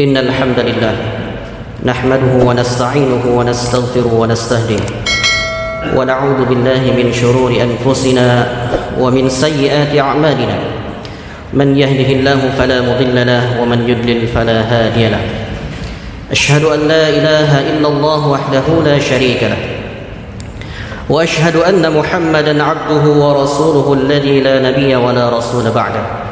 إن الحمد لله نحمده ونستعينه ونستغفره ونستهديه ونعوذ بالله من شرور أنفسنا ومن سيئات أعمالنا. من يهده الله فلا مضل له ومن يضلل فلا هادي له. أشهد أن لا إله إلا الله وحده لا شريك له. وأشهد أن محمدا عبده ورسوله الذي لا نبي ولا رسول بعده.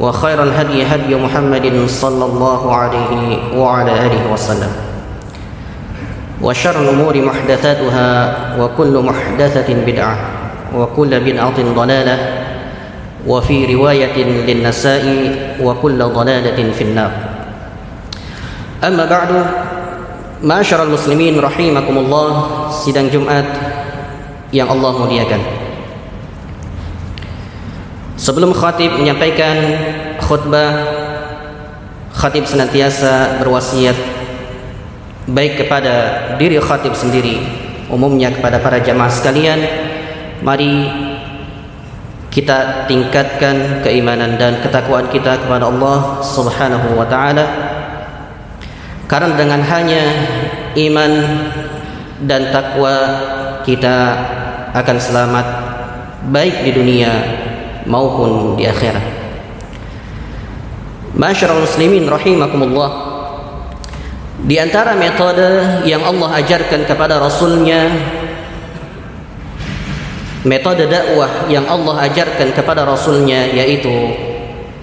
وخير الهدي هدي محمد صلى الله عليه وعلى آله وسلم. وشر الأمور محدثاتها وكل محدثة بدعة وكل بدعة ضلالة وفي رواية للنساء وكل ضلالة في النار. أما بعد معاشر المسلمين رحمكم الله sidang Jumat yang Allah muliakan. Sebelum khatib menyampaikan khutbah Khatib senantiasa berwasiat Baik kepada diri khatib sendiri Umumnya kepada para jamaah sekalian Mari kita tingkatkan keimanan dan ketakwaan kita kepada Allah Subhanahu wa taala. Karena dengan hanya iman dan takwa kita akan selamat baik di dunia maupun di akhirat. Masyarul muslimin rahimakumullah. Di antara metode yang Allah ajarkan kepada Rasulnya metode dakwah yang Allah ajarkan kepada Rasulnya yaitu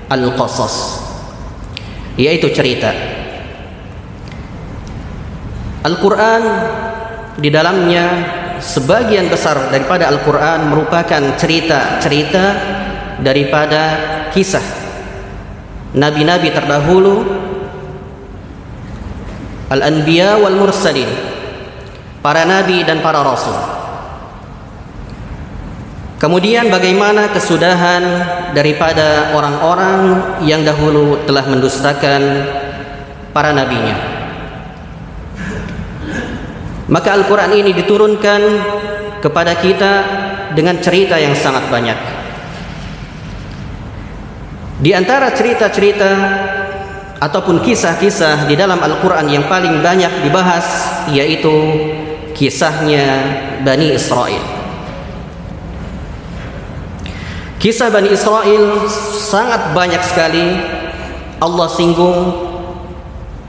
Al-Qasas yaitu cerita Al-Quran di dalamnya sebagian besar daripada Al-Quran merupakan cerita-cerita daripada kisah Nabi-Nabi terdahulu Al-Anbiya wal Mursalin para Nabi dan para Rasul Kemudian bagaimana kesudahan daripada orang-orang yang dahulu telah mendustakan para nabinya. Maka Al-Quran ini diturunkan kepada kita dengan cerita yang sangat banyak. Di antara cerita-cerita ataupun kisah-kisah di dalam Al-Quran yang paling banyak dibahas yaitu kisahnya Bani Israel. Kisah Bani Israel sangat banyak sekali Allah singgung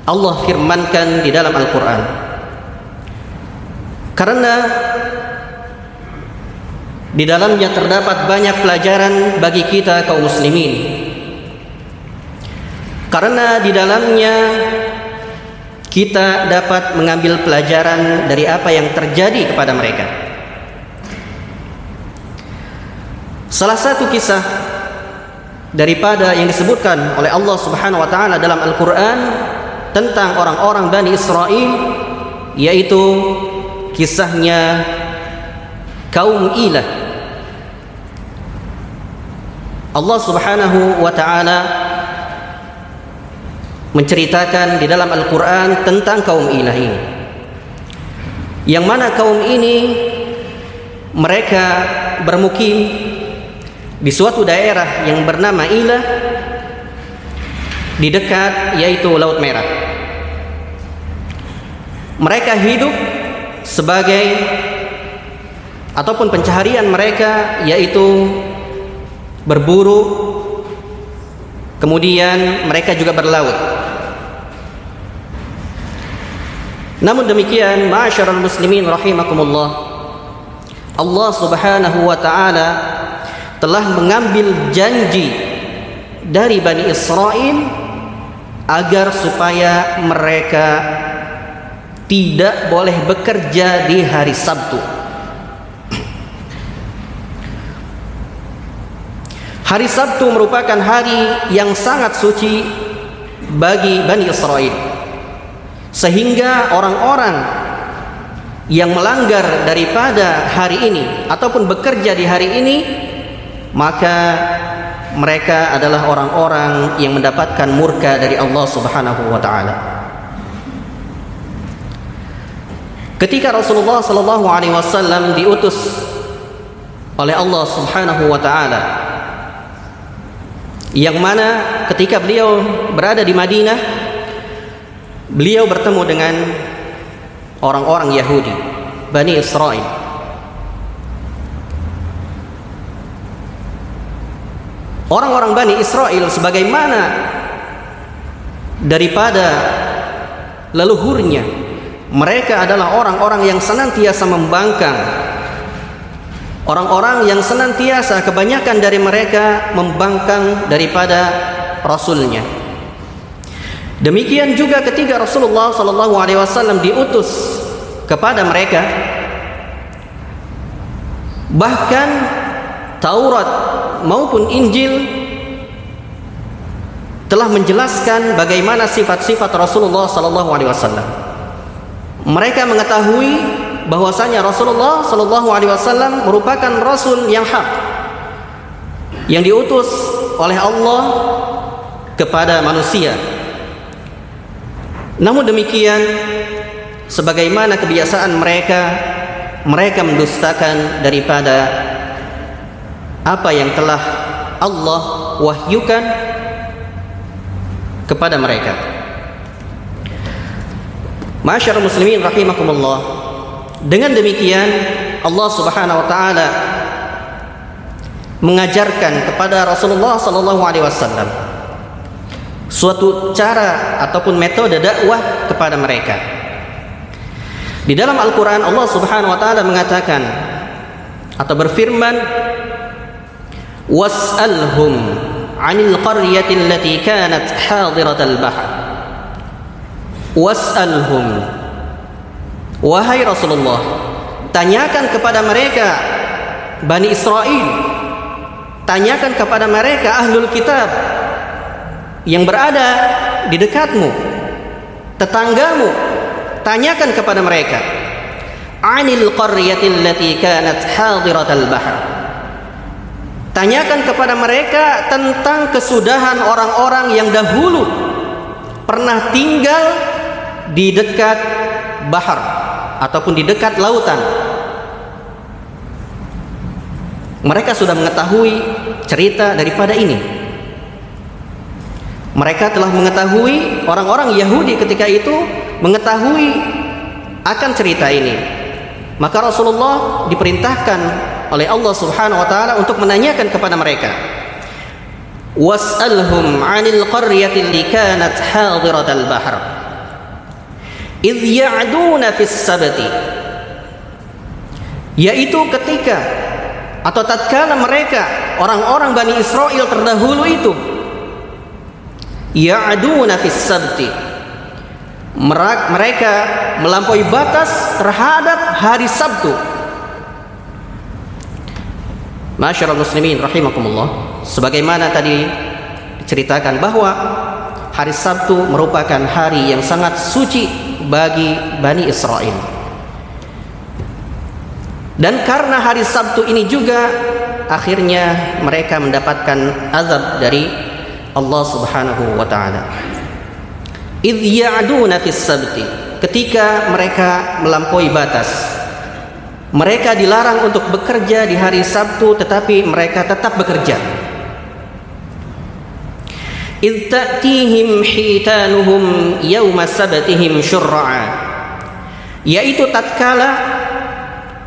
Allah firmankan di dalam Al-Quran Karena di dalamnya terdapat banyak pelajaran bagi kita kaum muslimin Karena di dalamnya kita dapat mengambil pelajaran dari apa yang terjadi kepada mereka Salah satu kisah daripada yang disebutkan oleh Allah Subhanahu wa taala dalam Al-Qur'an tentang orang-orang Bani Israel yaitu kisahnya kaum Ilah. Allah Subhanahu wa taala menceritakan di dalam Al-Qur'an tentang kaum Ilah ini. Yang mana kaum ini mereka bermukim di suatu daerah yang bernama Ilah di dekat yaitu Laut Merah. Mereka hidup sebagai ataupun pencaharian mereka yaitu berburu kemudian mereka juga berlaut. Namun demikian, ma'asyiral muslimin rahimakumullah. Allah Subhanahu wa taala telah mengambil janji dari Bani Israel agar supaya mereka tidak boleh bekerja di hari Sabtu. Hari Sabtu merupakan hari yang sangat suci bagi Bani Israel sehingga orang-orang yang melanggar daripada hari ini ataupun bekerja di hari ini maka mereka adalah orang-orang yang mendapatkan murka dari Allah Subhanahu wa taala. Ketika Rasulullah sallallahu alaihi wasallam diutus oleh Allah Subhanahu wa taala yang mana ketika beliau berada di Madinah beliau bertemu dengan orang-orang Yahudi Bani Israel. Orang-orang Bani Israel sebagaimana daripada leluhurnya mereka adalah orang-orang yang senantiasa membangkang. Orang-orang yang senantiasa kebanyakan dari mereka membangkang daripada rasulnya demikian juga ketika Rasulullah sallallahu alaihi wasallam diutus kepada mereka bahkan Taurat maupun Injil telah menjelaskan bagaimana sifat-sifat Rasulullah sallallahu alaihi wasallam. Mereka mengetahui bahwasanya Rasulullah sallallahu alaihi wasallam merupakan rasul yang hak yang diutus oleh Allah kepada manusia. Namun demikian sebagaimana kebiasaan mereka mereka mendustakan daripada apa yang telah Allah wahyukan kepada mereka. Masyarakat muslimin rahimakumullah. Dengan demikian Allah Subhanahu wa taala mengajarkan kepada Rasulullah sallallahu alaihi wasallam suatu cara ataupun metode dakwah kepada mereka. Di dalam Al-Qur'an Allah Subhanahu wa taala mengatakan atau berfirman was'alhum 'anil qaryati allati kanat hadiratal bahr. Was'alhum Wahai Rasulullah, tanyakan kepada mereka Bani Israel, tanyakan kepada mereka Ahlul Kitab yang berada di dekatmu Tetanggamu Tanyakan kepada mereka Anil qaryatil lati kanat hadiratal bahr Tanyakan kepada mereka tentang kesudahan orang-orang yang dahulu pernah tinggal di dekat bahar ataupun di dekat lautan. Mereka sudah mengetahui cerita daripada ini. Mereka telah mengetahui orang-orang Yahudi ketika itu mengetahui akan cerita ini. Maka Rasulullah diperintahkan oleh Allah Subhanahu wa taala untuk menanyakan kepada mereka was'alhum 'anil qaryati allati kanat hadiratal bahr idh ya'duna fis sabti yaitu ketika atau tatkala mereka orang-orang Bani Israel terdahulu itu ya'duna fis sabti. Mereka melampaui batas terhadap hari Sabtu. Masyarul muslimin rahimakumullah Sebagaimana tadi diceritakan bahwa Hari Sabtu merupakan hari yang sangat suci bagi Bani Israel. Dan karena hari Sabtu ini juga Akhirnya mereka mendapatkan azab dari Allah Subhanahu wa taala. Idh ya'duna fis sabti ketika mereka melampaui batas. Mereka dilarang untuk bekerja di hari Sabtu tetapi mereka tetap bekerja. Idh ta'tihim hitanuhum yauma sabtihim syurra'a. Yaitu tatkala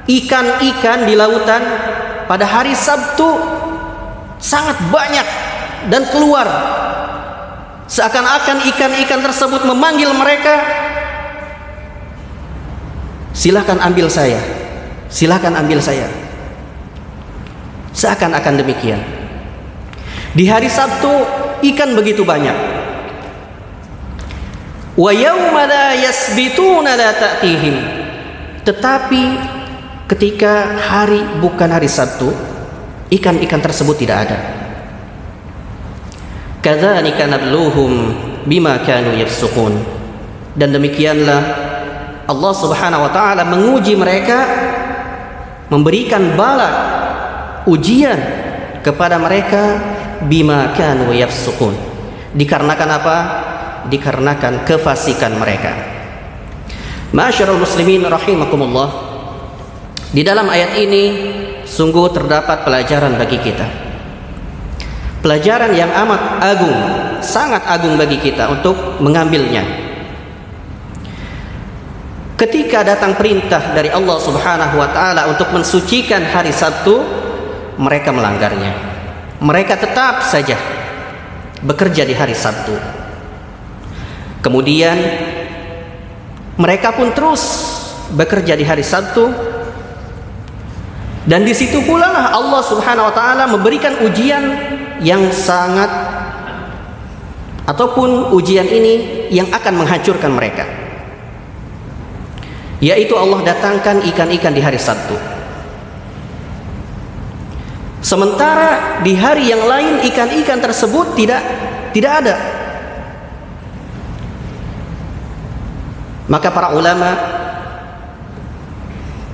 ikan-ikan di lautan pada hari Sabtu sangat banyak dan keluar. Seakan-akan ikan-ikan tersebut memanggil mereka. Silahkan ambil saya. Silahkan ambil saya. Seakan-akan demikian. Di hari Sabtu ikan begitu banyak. Tetapi ketika hari bukan hari Sabtu ikan-ikan tersebut tidak ada kadzalika nabluhum bima kanu yafsukun dan demikianlah Allah Subhanahu wa taala menguji mereka memberikan bala ujian kepada mereka bima kanu yafsukun dikarenakan apa? Dikarenakan kefasikan mereka. Masyarul muslimin rahimakumullah. Di dalam ayat ini sungguh terdapat pelajaran bagi kita pelajaran yang amat agung sangat agung bagi kita untuk mengambilnya. Ketika datang perintah dari Allah Subhanahu wa taala untuk mensucikan hari Sabtu mereka melanggarnya. Mereka tetap saja bekerja di hari Sabtu. Kemudian mereka pun terus bekerja di hari Sabtu. Dan di situ pula lah Allah Subhanahu wa taala memberikan ujian yang sangat ataupun ujian ini yang akan menghancurkan mereka. Yaitu Allah datangkan ikan-ikan di hari Sabtu. Sementara di hari yang lain ikan-ikan tersebut tidak tidak ada. Maka para ulama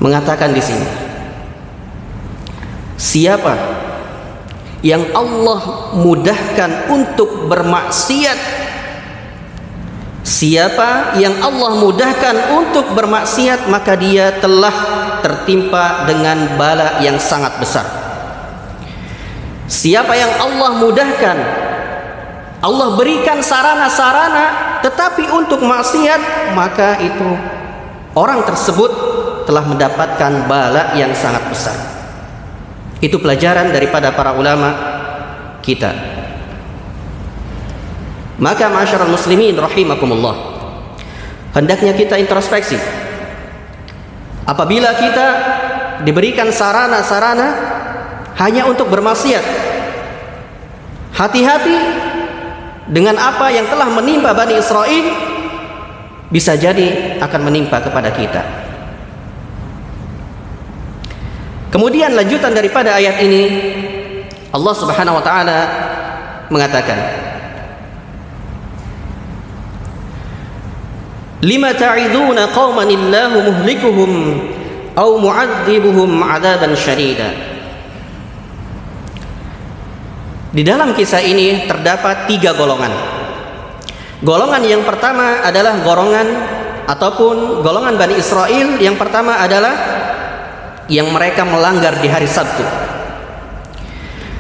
mengatakan di sini siapa yang Allah mudahkan untuk bermaksiat. Siapa yang Allah mudahkan untuk bermaksiat maka dia telah tertimpa dengan bala yang sangat besar. Siapa yang Allah mudahkan? Allah berikan sarana-sarana tetapi untuk maksiat maka itu orang tersebut telah mendapatkan bala yang sangat besar itu pelajaran daripada para ulama kita. Maka masyarakat muslimin rahimakumullah. Hendaknya kita introspeksi. Apabila kita diberikan sarana-sarana hanya untuk bermaksiat. Hati-hati dengan apa yang telah menimpa Bani Israel bisa jadi akan menimpa kepada kita. Kemudian lanjutan daripada ayat ini Allah Subhanahu wa taala mengatakan Lima ta'iduna qauman illahu muhlikuhum aw mu'adzibuhum 'adaban syadida Di dalam kisah ini terdapat tiga golongan. Golongan yang pertama adalah golongan ataupun golongan Bani Israel yang pertama adalah yang mereka melanggar di hari Sabtu.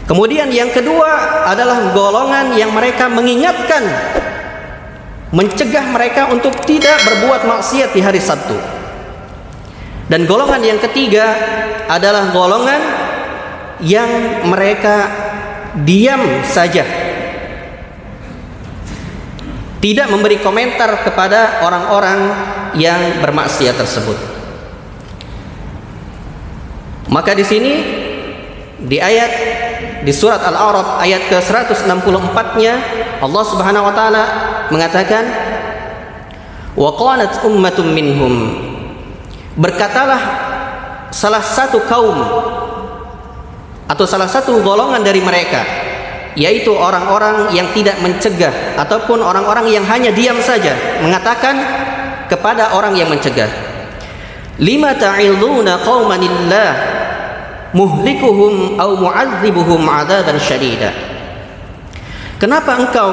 Kemudian yang kedua adalah golongan yang mereka mengingatkan mencegah mereka untuk tidak berbuat maksiat di hari Sabtu. Dan golongan yang ketiga adalah golongan yang mereka diam saja. Tidak memberi komentar kepada orang-orang yang bermaksiat tersebut. Maka di sini di ayat di surat Al-A'raf ayat ke-164-nya Allah Subhanahu wa taala mengatakan wa qalat ummatun minhum. Berkatalah salah satu kaum atau salah satu golongan dari mereka yaitu orang-orang yang tidak mencegah ataupun orang-orang yang hanya diam saja mengatakan kepada orang yang mencegah lima ta'iduna qaumanillah muhlikuhum au mu'adzibuhum 'adzaban syadida. Kenapa engkau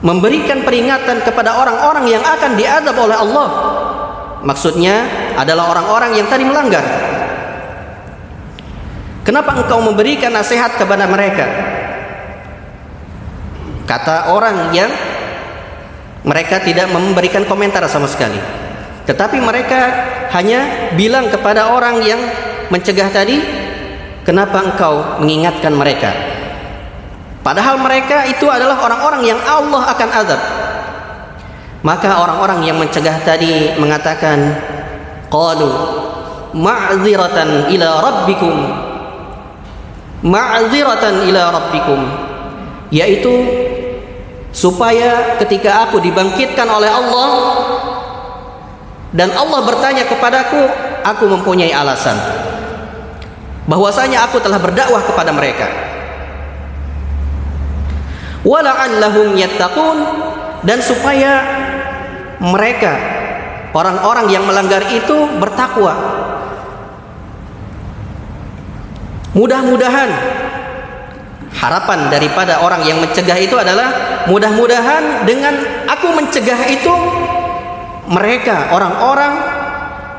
memberikan peringatan kepada orang-orang yang akan diadab oleh Allah? Maksudnya adalah orang-orang yang tadi melanggar. Kenapa engkau memberikan nasihat kepada mereka? Kata orang yang mereka tidak memberikan komentar sama sekali. Tetapi mereka hanya bilang kepada orang yang mencegah tadi kenapa engkau mengingatkan mereka? Padahal mereka itu adalah orang-orang yang Allah akan azab. Maka orang-orang yang mencegah tadi mengatakan qalu ma'ziratan ila rabbikum. Ma'ziratan ila rabbikum. Yaitu supaya ketika aku dibangkitkan oleh Allah dan Allah bertanya kepadaku aku mempunyai alasan bahwasanya aku telah berdakwah kepada mereka. wala'allahum yattaqun dan supaya mereka orang-orang yang melanggar itu bertakwa mudah-mudahan harapan daripada orang yang mencegah itu adalah mudah-mudahan dengan aku mencegah itu mereka orang-orang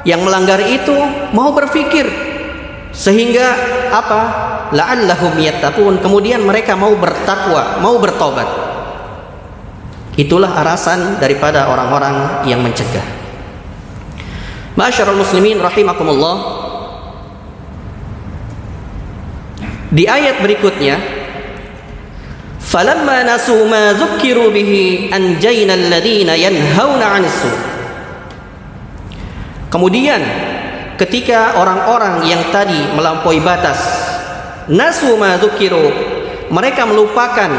yang melanggar itu mau berpikir sehingga apa? La'allahum yattaqun kemudian mereka mau bertakwa mau bertobat. Itulah alasan daripada orang-orang yang mencegah. Masyarul muslimin rahimakumullah. Di ayat berikutnya falamma nasu ma dzukkiru bihi anjayna alladhina yanhauna 'anil su. Kemudian ketika orang-orang yang tadi melampaui batas. Nasu ma mereka melupakan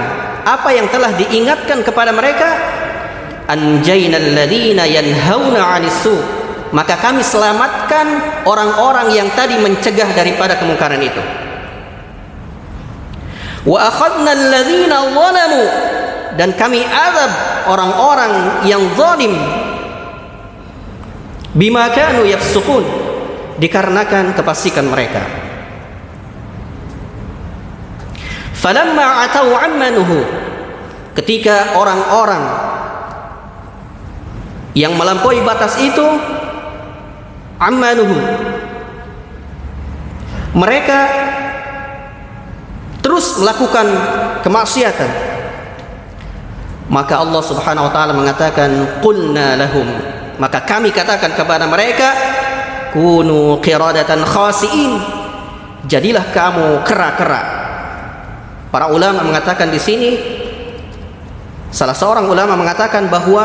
apa yang telah diingatkan kepada mereka. Anjainal ladzina yanhauna 'anis su. Maka kami selamatkan orang-orang yang tadi mencegah daripada kemungkaran itu. Wa akhadna alladzina zalamu. Dan kami azab orang-orang yang zalim. Bima kanu yafsukun dikarenakan kepasikan mereka. Falamma atau ammanuhu ketika orang-orang yang melampaui batas itu ammanuhu mereka terus melakukan kemaksiatan. Maka Allah Subhanahu wa taala mengatakan qulna lahum. Maka kami katakan kepada mereka kunu qiradatan khasiin. Jadilah kamu kera-kera. Para ulama mengatakan di sini salah seorang ulama mengatakan bahwa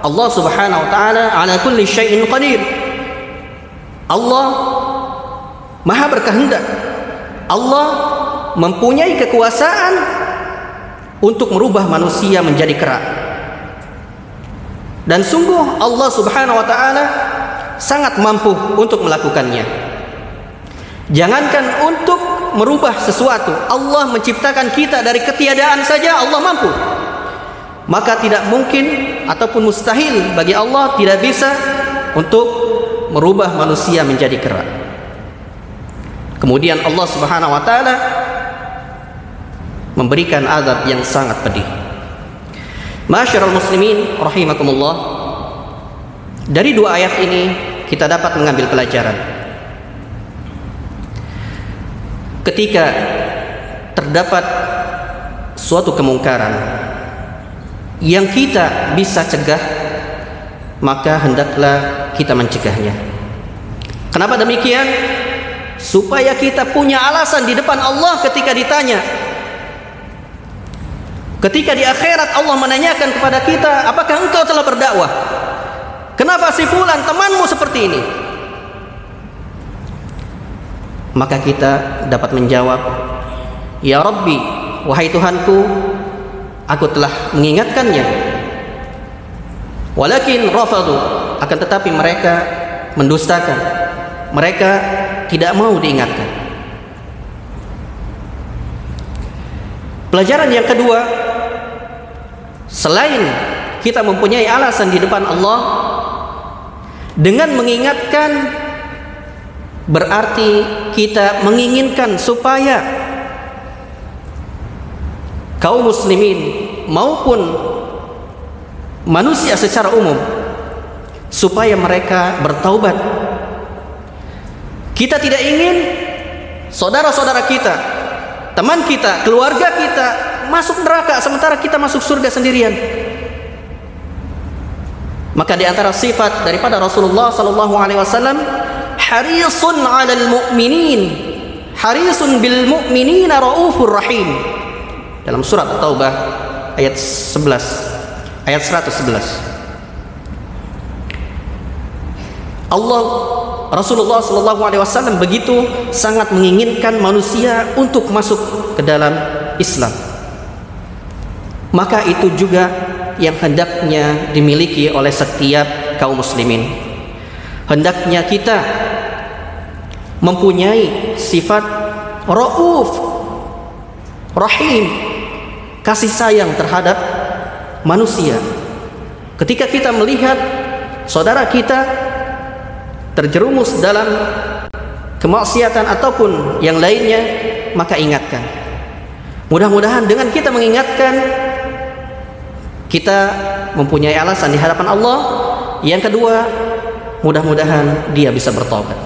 Allah Subhanahu wa taala ala kulli syai'in qadir. Allah maha berkehendak. Allah mempunyai kekuasaan untuk merubah manusia menjadi kera. Dan sungguh Allah Subhanahu wa taala sangat mampu untuk melakukannya. Jangankan untuk merubah sesuatu, Allah menciptakan kita dari ketiadaan saja Allah mampu. Maka tidak mungkin ataupun mustahil bagi Allah tidak bisa untuk merubah manusia menjadi kera. Kemudian Allah Subhanahu wa taala memberikan azab yang sangat pedih. Masyarul muslimin rahimakumullah. Dari dua ayat ini kita dapat mengambil pelajaran. Ketika terdapat suatu kemungkaran yang kita bisa cegah, maka hendaklah kita mencegahnya. Kenapa demikian? Supaya kita punya alasan di depan Allah ketika ditanya. Ketika di akhirat Allah menanyakan kepada kita, apakah engkau telah berdakwah? Kenapa si fulan temanmu seperti ini? Maka kita dapat menjawab, Ya Rabbi, wahai Tuhanku, aku telah mengingatkannya. Walakin rafadu, akan tetapi mereka mendustakan. Mereka tidak mau diingatkan. Pelajaran yang kedua, selain kita mempunyai alasan di depan Allah dengan mengingatkan berarti kita menginginkan supaya kaum muslimin maupun manusia secara umum supaya mereka bertaubat. Kita tidak ingin saudara-saudara kita, teman kita, keluarga kita masuk neraka sementara kita masuk surga sendirian. Maka di antara sifat daripada Rasulullah sallallahu alaihi wasallam harisun 'alal mu'minin harisun bil mu'minina raufur rahim. Dalam surat At-Taubah ayat 11 ayat 111. Allah Rasulullah sallallahu alaihi wasallam begitu sangat menginginkan manusia untuk masuk ke dalam Islam. Maka itu juga yang hendaknya dimiliki oleh setiap kaum muslimin. Hendaknya kita mempunyai sifat rauf, rahim, kasih sayang terhadap manusia. Ketika kita melihat saudara kita terjerumus dalam kemaksiatan ataupun yang lainnya, maka ingatkan. Mudah-mudahan dengan kita mengingatkan kita mempunyai alasan di hadapan Allah. Yang kedua, mudah-mudahan dia bisa bertobat.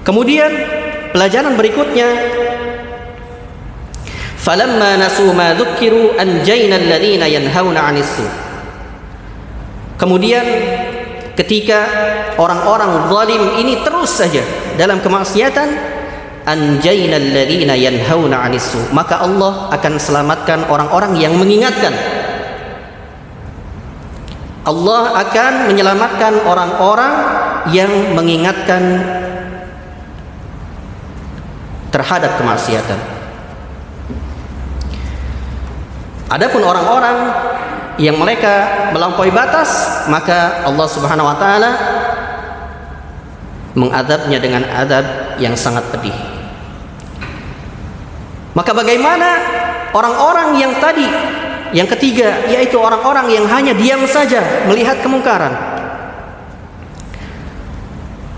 Kemudian pelajaran berikutnya falamma nasu ma dzukkiru anjayna alladziina yanhauna 'anis Kemudian ketika orang-orang zalim ini terus saja dalam kemaksiatan maka Allah akan selamatkan orang-orang yang mengingatkan Allah akan menyelamatkan orang-orang yang mengingatkan terhadap kemaksiatan. Adapun orang-orang yang mereka melampaui batas, maka Allah Subhanahu wa taala mengadabnya dengan adab yang sangat pedih. Maka bagaimana orang-orang yang tadi yang ketiga yaitu orang-orang yang hanya diam saja melihat kemungkaran.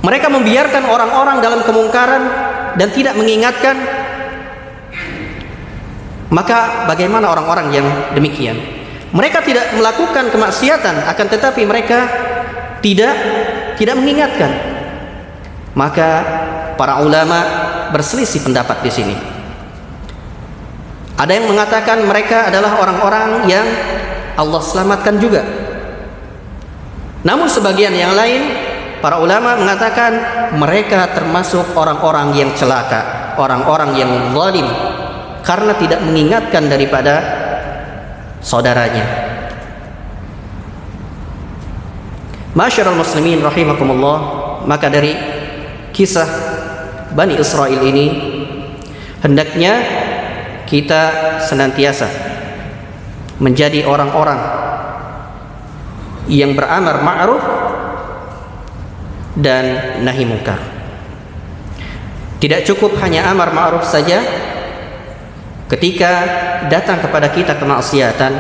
Mereka membiarkan orang-orang dalam kemungkaran dan tidak mengingatkan maka bagaimana orang-orang yang demikian mereka tidak melakukan kemaksiatan akan tetapi mereka tidak tidak mengingatkan maka para ulama berselisih pendapat di sini ada yang mengatakan mereka adalah orang-orang yang Allah selamatkan juga namun sebagian yang lain Para ulama mengatakan mereka termasuk orang-orang yang celaka, orang-orang yang zalim karena tidak mengingatkan daripada saudaranya. Masyarul muslimin rahimakumullah, maka dari kisah Bani Israel ini hendaknya kita senantiasa menjadi orang-orang yang beramar ma'ruf dan nahi mungkar. Tidak cukup hanya amar ma'ruf saja ketika datang kepada kita kemaksiatan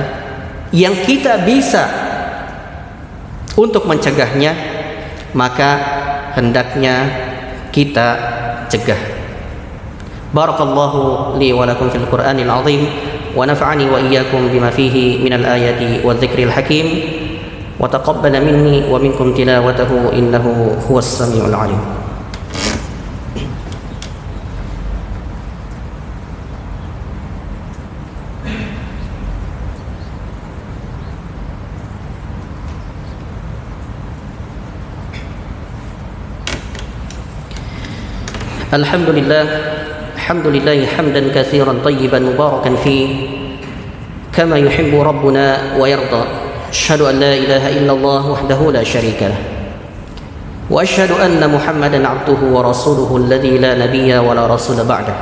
yang kita bisa untuk mencegahnya maka hendaknya kita cegah. Barakallahu li wa lakum fil Qur'anil azim wa nafa'ani wa iyyakum bima fihi minal ayati wa dzikril hakim. وتقبل مني ومنكم تلاوته إنه هو السميع العليم الحمد لله الحمد لله حمدا كثيرا طيبا مباركا فيه كما يحب ربنا ويرضى. أشهد أن لا إله إلا الله وحده لا شريك له وأشهد أن محمدا عبده ورسوله الذي لا نبي ولا رسول بعده.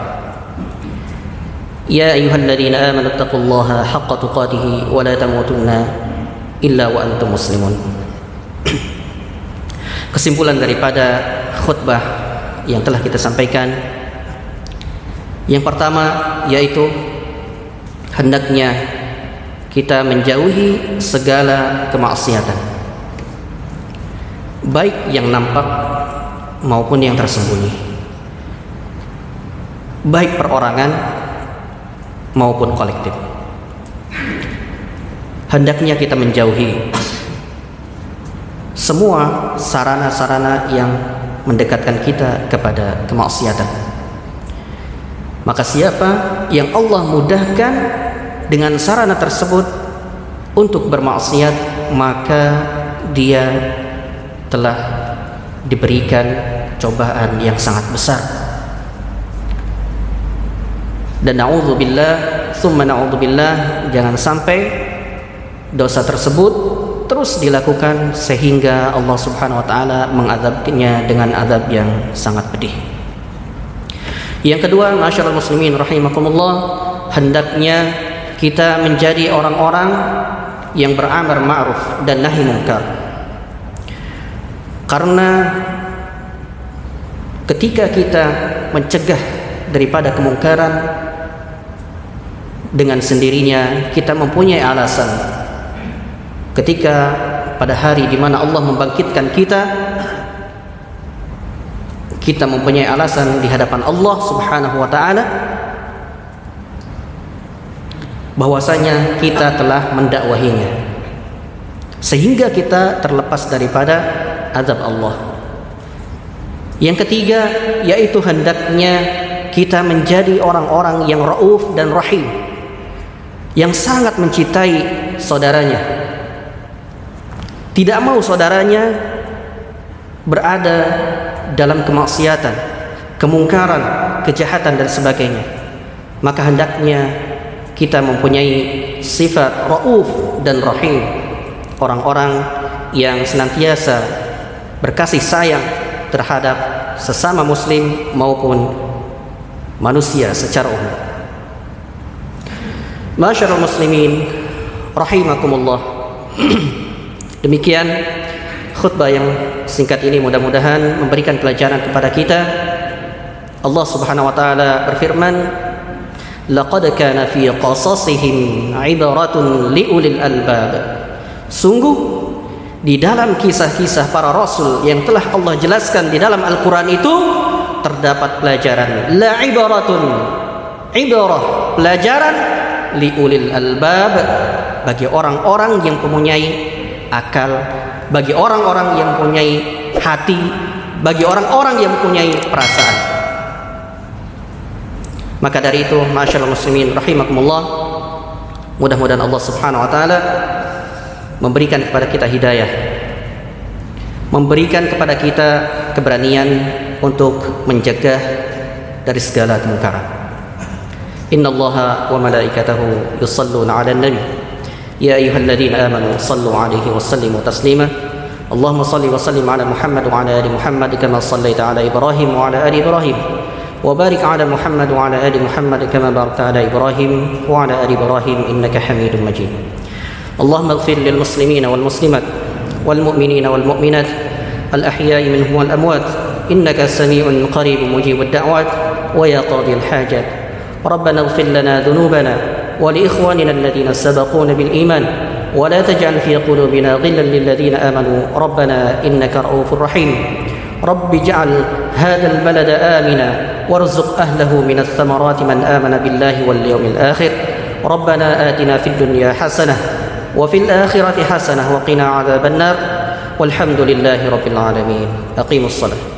يا أيها الذين آمنوا اتقوا الله حق تقاته ولا تموتن إلا وأنتم مسلمون. Kesimpulan daripada khutbah yang telah kita sampaikan. Yang pertama yaitu hendaknya kita menjauhi segala kemaksiatan. Baik yang nampak maupun yang tersembunyi. Baik perorangan maupun kolektif. Hendaknya kita menjauhi semua sarana-sarana yang mendekatkan kita kepada kemaksiatan. Maka siapa yang Allah mudahkan dengan sarana tersebut untuk bermaksiat maka dia telah diberikan cobaan yang sangat besar. Dan na'udzubillah summa na'udzubillah jangan sampai dosa tersebut terus dilakukan sehingga Allah Subhanahu wa taala mengadabnya dengan adab yang sangat pedih. Yang kedua, masyarakat muslimin rahimakumullah, hendaknya kita menjadi orang-orang yang beramar ma'ruf dan nahi munkar. Karena ketika kita mencegah daripada kemungkaran dengan sendirinya kita mempunyai alasan ketika pada hari di mana Allah membangkitkan kita kita mempunyai alasan di hadapan Allah Subhanahu wa taala bahwasanya kita telah mendakwahinya sehingga kita terlepas daripada azab Allah. Yang ketiga yaitu hendaknya kita menjadi orang-orang yang rauf dan rahim yang sangat mencintai saudaranya. Tidak mau saudaranya berada dalam kemaksiatan, kemungkaran, kejahatan dan sebagainya. Maka hendaknya kita mempunyai sifat rauf dan rahim, orang-orang yang senantiasa berkasih sayang terhadap sesama muslim maupun manusia secara umum. Masyarul muslimin rahimakumullah. Demikian khutbah yang singkat ini mudah-mudahan memberikan pelajaran kepada kita. Allah Subhanahu wa taala berfirman, "Laqad kana fi qasasihim 'ibratun liulil albab." Sungguh di dalam kisah-kisah para rasul yang telah Allah jelaskan di dalam Al-Qur'an itu terdapat pelajaran la ibaratun ibarah pelajaran liulil albab bagi orang-orang yang mempunyai akal bagi orang-orang yang mempunyai hati bagi orang-orang yang mempunyai perasaan. Maka dari itu masyaallah muslimin rahimakumullah mudah-mudahan Allah Subhanahu wa taala memberikan kepada kita hidayah memberikan kepada kita keberanian untuk menjaga dari segala kemungkaran. Innallaha wa malaikatahu yusalluna 'alan nabi ya ayyuhalladzina amanu sallu 'alaihi wa sallimu taslima اللهم صل وسلم على محمد وعلى آل محمد كما صليت على إبراهيم وعلى آل إبراهيم. وبارك على محمد وعلى آل محمد كما باركت على إبراهيم وعلى آل إبراهيم إنك حميد مجيد. اللهم اغفر للمسلمين والمسلمات والمؤمنين والمؤمنات الأحياء منهم والأموات. إنك سميع قريب مجيب الدعوات. ويا قاضي الحاجات. ربنا اغفر لنا ذنوبنا ولإخواننا الذين سبقونا بالإيمان ولا تجعل في قلوبنا غلا للذين آمنوا. ربنا إنك رؤوف رحيم. رب اجعل هذا البلد آمنا وارزق أهله من الثمرات من آمن بالله واليوم الآخر. ربنا آتنا في الدنيا حسنة وفي الآخرة حسنة وقنا عذاب النار. والحمد لله رب العالمين. أقيموا الصلاة.